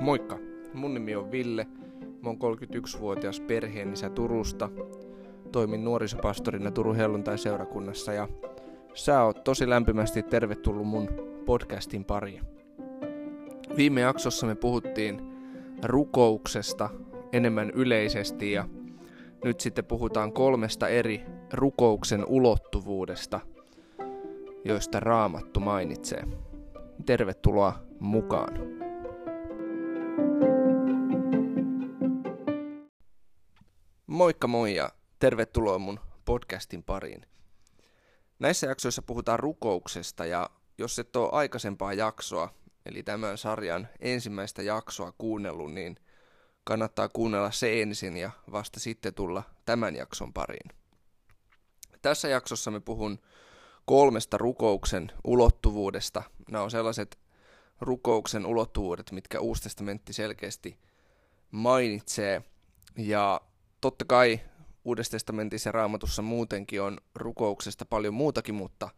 Moikka, mun nimi on Ville. Mä oon 31-vuotias perheenisä Turusta. Toimin nuorisopastorina Turun helluntai-seurakunnassa ja sä oot tosi lämpimästi tervetullut mun podcastin pariin. Viime jaksossa me puhuttiin rukouksesta enemmän yleisesti ja nyt sitten puhutaan kolmesta eri rukouksen ulottuvuudesta, joista Raamattu mainitsee. Tervetuloa mukaan. Moikka moi ja tervetuloa mun podcastin pariin. Näissä jaksoissa puhutaan rukouksesta ja jos et ole aikaisempaa jaksoa, eli tämän sarjan ensimmäistä jaksoa kuunnellut, niin kannattaa kuunnella se ensin ja vasta sitten tulla tämän jakson pariin. Tässä jaksossa me puhun kolmesta rukouksen ulottuvuudesta. Nämä on sellaiset rukouksen ulottuvuudet, mitkä Uusi testamentti selkeästi mainitsee. Ja totta kai Uudessa testamentissa ja raamatussa muutenkin on rukouksesta paljon muutakin, mutta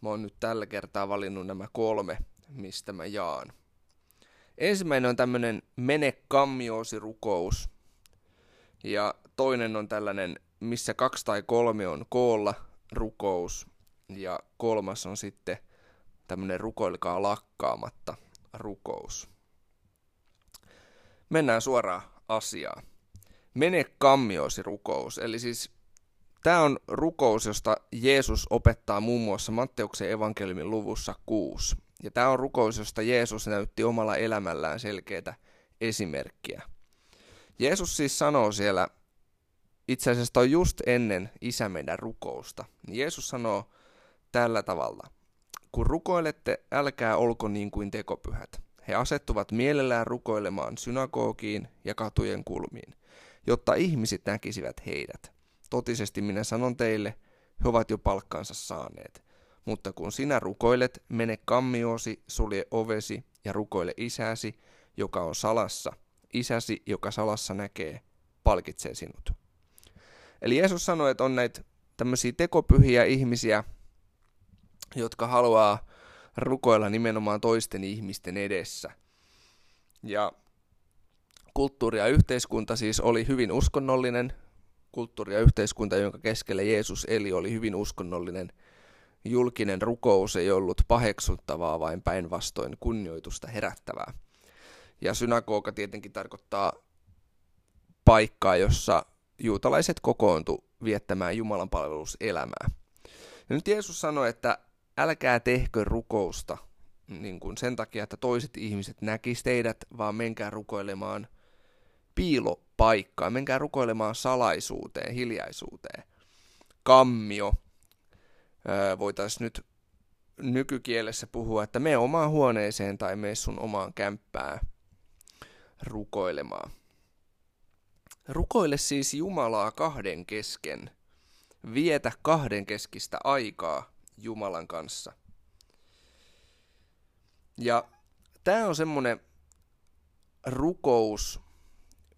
mä oon nyt tällä kertaa valinnut nämä kolme, mistä mä jaan. Ensimmäinen on tämmöinen mene kammiosi rukous. Ja toinen on tällainen, missä kaksi tai kolme on koolla rukous. Ja kolmas on sitten tämmöinen rukoilkaa lakkaamatta rukous. Mennään suoraan asiaan. Mene kammiosi rukous. Eli siis tämä on rukous, josta Jeesus opettaa muun muassa Matteuksen evankeliumin luvussa 6. Ja tämä on rukous, josta Jeesus näytti omalla elämällään selkeitä esimerkkiä. Jeesus siis sanoo siellä, itse asiassa on just ennen isä meidän rukousta, niin Jeesus sanoo tällä tavalla. Kun rukoilette, älkää olko niin kuin tekopyhät. He asettuvat mielellään rukoilemaan synagogiin ja katujen kulmiin, jotta ihmiset näkisivät heidät. Totisesti minä sanon teille, he ovat jo palkkansa saaneet. Mutta kun sinä rukoilet, mene kammiosi, sulje ovesi ja rukoile isäsi, joka on salassa. Isäsi, joka salassa näkee, palkitsee sinut. Eli Jeesus sanoi, että on näitä tämmöisiä tekopyhiä ihmisiä, jotka haluaa rukoilla nimenomaan toisten ihmisten edessä. Ja kulttuuri ja yhteiskunta siis oli hyvin uskonnollinen. Kulttuuri ja yhteiskunta, jonka keskellä Jeesus eli, oli hyvin uskonnollinen – julkinen rukous ei ollut paheksuttavaa, vain päinvastoin kunnioitusta herättävää. Ja synagoga tietenkin tarkoittaa paikkaa, jossa juutalaiset kokoontu viettämään Jumalan palveluselämää. Ja nyt Jeesus sanoi, että älkää tehkö rukousta niin kuin sen takia, että toiset ihmiset näkisivät teidät, vaan menkää rukoilemaan piilopaikkaa, menkää rukoilemaan salaisuuteen, hiljaisuuteen. Kammio voitaisiin nyt nykykielessä puhua, että me omaan huoneeseen tai me sun omaan kämppään rukoilemaan. Rukoile siis Jumalaa kahden kesken. Vietä kahden keskistä aikaa Jumalan kanssa. Ja tämä on semmoinen rukous,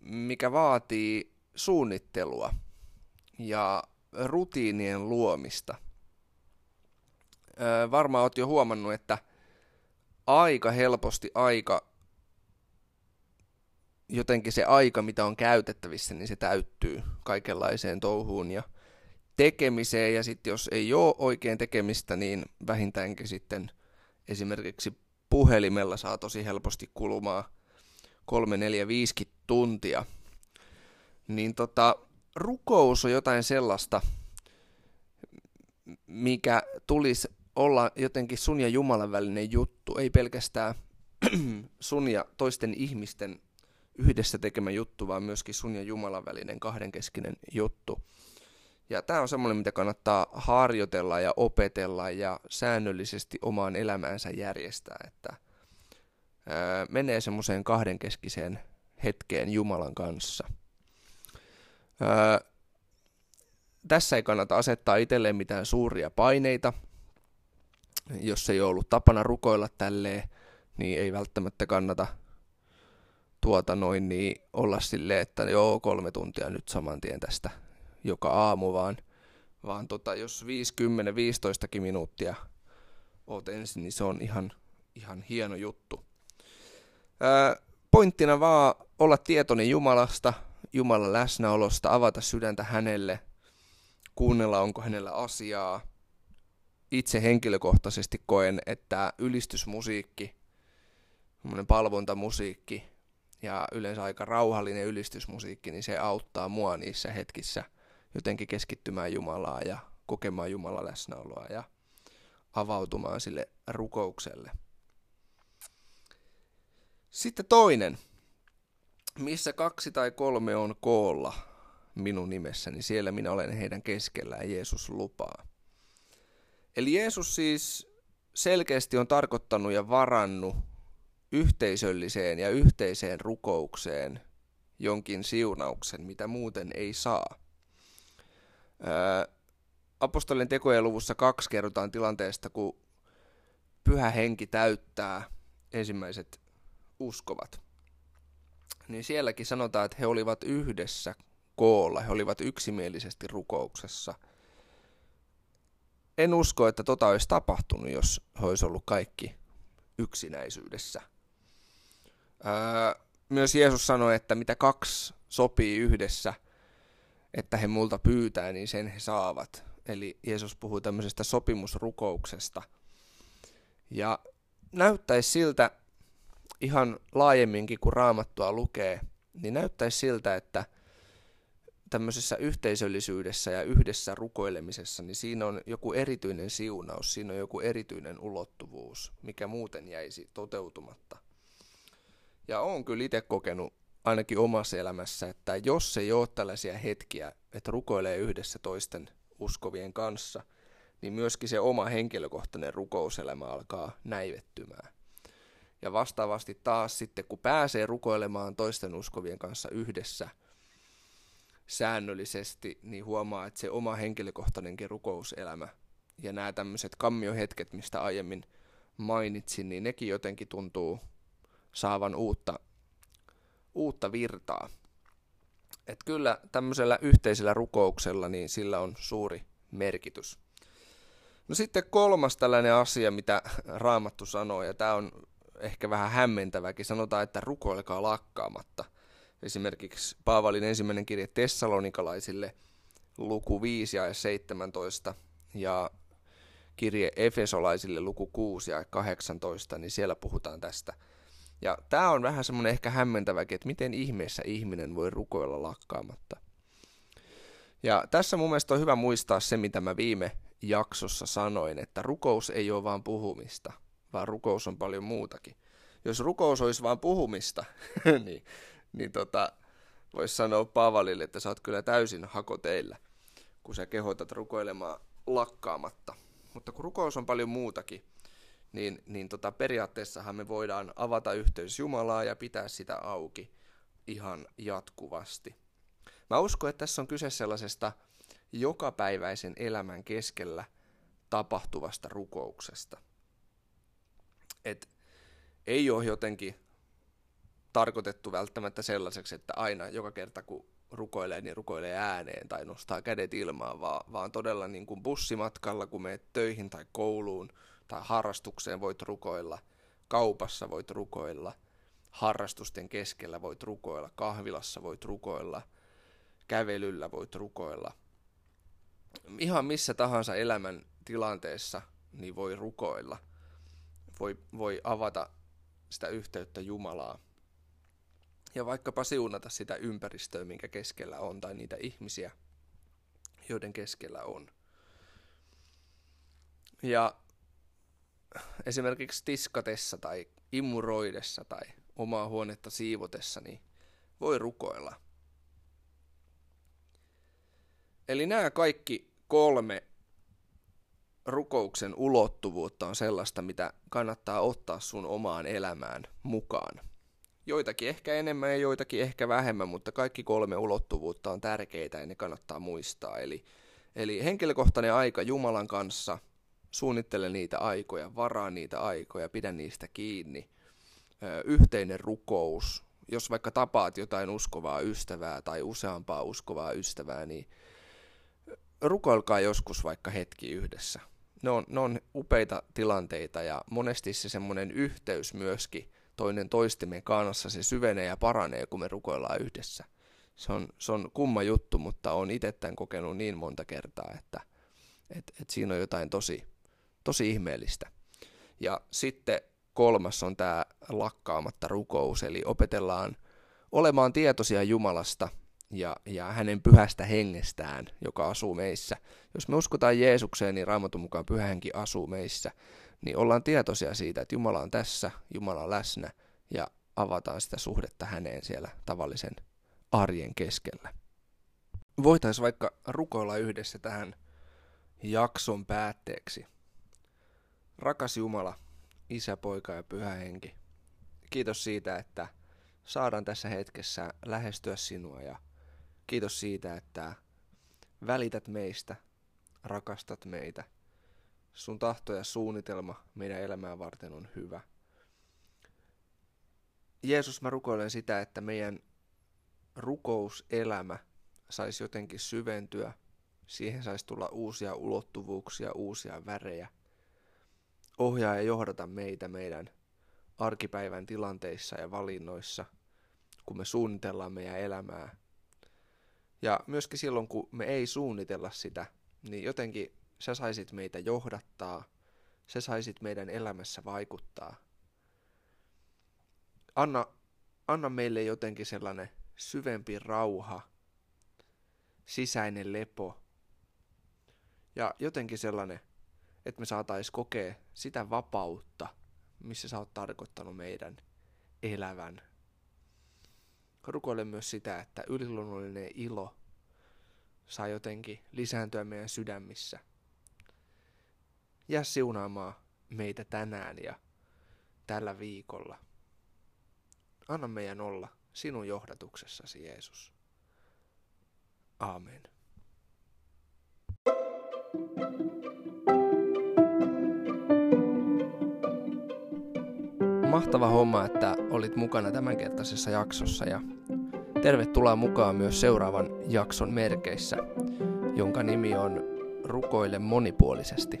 mikä vaatii suunnittelua ja rutiinien luomista varmaan oot jo huomannut, että aika helposti aika, jotenkin se aika, mitä on käytettävissä, niin se täyttyy kaikenlaiseen touhuun ja tekemiseen. Ja sitten jos ei ole oikein tekemistä, niin vähintäänkin sitten esimerkiksi puhelimella saa tosi helposti kulumaan 3, 4, 5 tuntia. Niin tota, rukous on jotain sellaista, mikä tulisi olla jotenkin sun ja Jumalan välinen juttu, ei pelkästään sun ja toisten ihmisten yhdessä tekemä juttu, vaan myöskin sun ja Jumalan välinen kahdenkeskinen juttu. Ja tämä on semmoinen, mitä kannattaa harjoitella ja opetella ja säännöllisesti omaan elämäänsä järjestää, että ää, menee semmoiseen kahdenkeskiseen hetkeen Jumalan kanssa. Ää, tässä ei kannata asettaa itselleen mitään suuria paineita, jos ei ollut tapana rukoilla tälleen, niin ei välttämättä kannata tuota noin niin olla silleen, että joo kolme tuntia nyt saman tien tästä joka aamu, vaan, vaan tota, jos 5-10-15 minuuttia oot ensin, niin se on ihan, ihan hieno juttu. Ää, pointtina vaan olla tietoinen Jumalasta, Jumalan läsnäolosta, avata sydäntä hänelle, kuunnella onko hänellä asiaa. Itse henkilökohtaisesti koen, että ylistysmusiikki, palvontamusiikki ja yleensä aika rauhallinen ylistysmusiikki, niin se auttaa mua niissä hetkissä jotenkin keskittymään Jumalaa ja kokemaan Jumalan läsnäoloa ja avautumaan sille rukoukselle. Sitten toinen, missä kaksi tai kolme on koolla minun nimessäni, siellä minä olen heidän keskellään, Jeesus lupaa. Eli Jeesus siis selkeästi on tarkoittanut ja varannut yhteisölliseen ja yhteiseen rukoukseen jonkin siunauksen, mitä muuten ei saa. apostolien tekojen luvussa kaksi kerrotaan tilanteesta, kun pyhä henki täyttää ensimmäiset uskovat. Niin sielläkin sanotaan, että he olivat yhdessä koolla, he olivat yksimielisesti rukouksessa. En usko, että tota olisi tapahtunut, jos he olisi ollut kaikki yksinäisyydessä. Öö, myös Jeesus sanoi, että mitä kaksi sopii yhdessä, että he multa pyytää, niin sen he saavat. Eli Jeesus puhuu tämmöisestä sopimusrukouksesta. Ja näyttäisi siltä ihan laajemminkin, kun raamattua lukee, niin näyttäisi siltä, että tämmöisessä yhteisöllisyydessä ja yhdessä rukoilemisessa, niin siinä on joku erityinen siunaus, siinä on joku erityinen ulottuvuus, mikä muuten jäisi toteutumatta. Ja olen kyllä itse kokenut ainakin omassa elämässä, että jos ei ole tällaisia hetkiä, että rukoilee yhdessä toisten uskovien kanssa, niin myöskin se oma henkilökohtainen rukouselämä alkaa näivettymään. Ja vastaavasti taas sitten, kun pääsee rukoilemaan toisten uskovien kanssa yhdessä säännöllisesti, niin huomaa, että se oma henkilökohtainenkin rukouselämä ja nämä tämmöiset kammiohetket, mistä aiemmin mainitsin, niin nekin jotenkin tuntuu saavan uutta, uutta virtaa. Et kyllä tämmöisellä yhteisellä rukouksella, niin sillä on suuri merkitys. No sitten kolmas tällainen asia, mitä Raamattu sanoo, ja tämä on ehkä vähän hämmentäväkin. Sanotaan, että rukoilkaa lakkaamatta. Esimerkiksi Paavalin ensimmäinen kirje Tessalonikalaisille, luku 5 ja 17, ja kirje Efesolaisille, luku 6 ja 18, niin siellä puhutaan tästä – ja tämä on vähän semmoinen ehkä hämmentäväkin, että miten ihmeessä ihminen voi rukoilla lakkaamatta. Ja tässä mun mielestä on hyvä muistaa se, mitä mä viime jaksossa sanoin, että rukous ei ole vaan puhumista, vaan rukous on paljon muutakin. Jos rukous olisi vaan puhumista, niin, niin tota, voisi sanoa Paavalille, että sä oot kyllä täysin hakoteillä, kun sä kehotat rukoilemaan lakkaamatta. Mutta kun rukous on paljon muutakin, niin, niin tota, periaatteessahan me voidaan avata yhteys Jumalaa ja pitää sitä auki ihan jatkuvasti. Mä uskon, että tässä on kyse sellaisesta jokapäiväisen elämän keskellä tapahtuvasta rukouksesta. Et ei ole jotenkin tarkoitettu välttämättä sellaiseksi, että aina joka kerta kun rukoilee, niin rukoilee ääneen tai nostaa kädet ilmaan, vaan, vaan todella niin kuin bussimatkalla, kun menet töihin tai kouluun – tai harrastukseen voit rukoilla, kaupassa voit rukoilla, harrastusten keskellä voit rukoilla, kahvilassa voit rukoilla, kävelyllä voit rukoilla. Ihan missä tahansa elämän tilanteessa niin voi rukoilla. Voi, voi avata sitä yhteyttä Jumalaa. Ja vaikkapa siunata sitä ympäristöä, minkä keskellä on, tai niitä ihmisiä, joiden keskellä on. Ja esimerkiksi tiskatessa tai imuroidessa tai omaa huonetta siivotessa, niin voi rukoilla. Eli nämä kaikki kolme rukouksen ulottuvuutta on sellaista, mitä kannattaa ottaa sun omaan elämään mukaan. Joitakin ehkä enemmän ja joitakin ehkä vähemmän, mutta kaikki kolme ulottuvuutta on tärkeitä ja ne kannattaa muistaa. Eli, eli henkilökohtainen aika Jumalan kanssa – suunnittele niitä aikoja, varaa niitä aikoja, pidä niistä kiinni. Yhteinen rukous, jos vaikka tapaat jotain uskovaa ystävää tai useampaa uskovaa ystävää, niin rukoilkaa joskus vaikka hetki yhdessä. Ne on, ne on upeita tilanteita ja monesti se semmoinen yhteys myöskin toinen toistemme kanssa, se syvenee ja paranee, kun me rukoillaan yhdessä. Se on, se on kumma juttu, mutta on itse tämän kokenut niin monta kertaa, että et, et siinä on jotain tosi, tosi ihmeellistä. Ja sitten kolmas on tämä lakkaamatta rukous, eli opetellaan olemaan tietoisia Jumalasta ja, ja hänen pyhästä hengestään, joka asuu meissä. Jos me uskotaan Jeesukseen, niin Raamatun mukaan pyhä henki asuu meissä, niin ollaan tietoisia siitä, että Jumala on tässä, Jumala on läsnä ja avataan sitä suhdetta häneen siellä tavallisen arjen keskellä. Voitaisiin vaikka rukoilla yhdessä tähän jakson päätteeksi. Rakas Jumala, Isä, Poika ja Pyhä Henki, kiitos siitä, että saadaan tässä hetkessä lähestyä sinua ja kiitos siitä, että välität meistä, rakastat meitä. Sun tahto ja suunnitelma meidän elämää varten on hyvä. Jeesus, mä rukoilen sitä, että meidän rukouselämä saisi jotenkin syventyä, siihen saisi tulla uusia ulottuvuuksia, uusia värejä. Ohjaa ja johdata meitä meidän arkipäivän tilanteissa ja valinnoissa, kun me suunnitellaan meidän elämää. Ja myöskin silloin, kun me ei suunnitella sitä, niin jotenkin sä saisit meitä johdattaa, sä saisit meidän elämässä vaikuttaa. Anna, anna meille jotenkin sellainen syvempi rauha, sisäinen lepo ja jotenkin sellainen, että me saatais kokea sitä vapautta, missä sä oot tarkoittanut meidän elävän. Rukoilen myös sitä, että yliluonnollinen ilo saa jotenkin lisääntyä meidän sydämissä. Jää siunaamaan meitä tänään ja tällä viikolla. Anna meidän olla sinun johdatuksessasi, Jeesus. Aamen. Mahtava homma, että olit mukana tämänkertaisessa jaksossa ja tervetuloa mukaan myös seuraavan jakson merkeissä, jonka nimi on Rukoile monipuolisesti.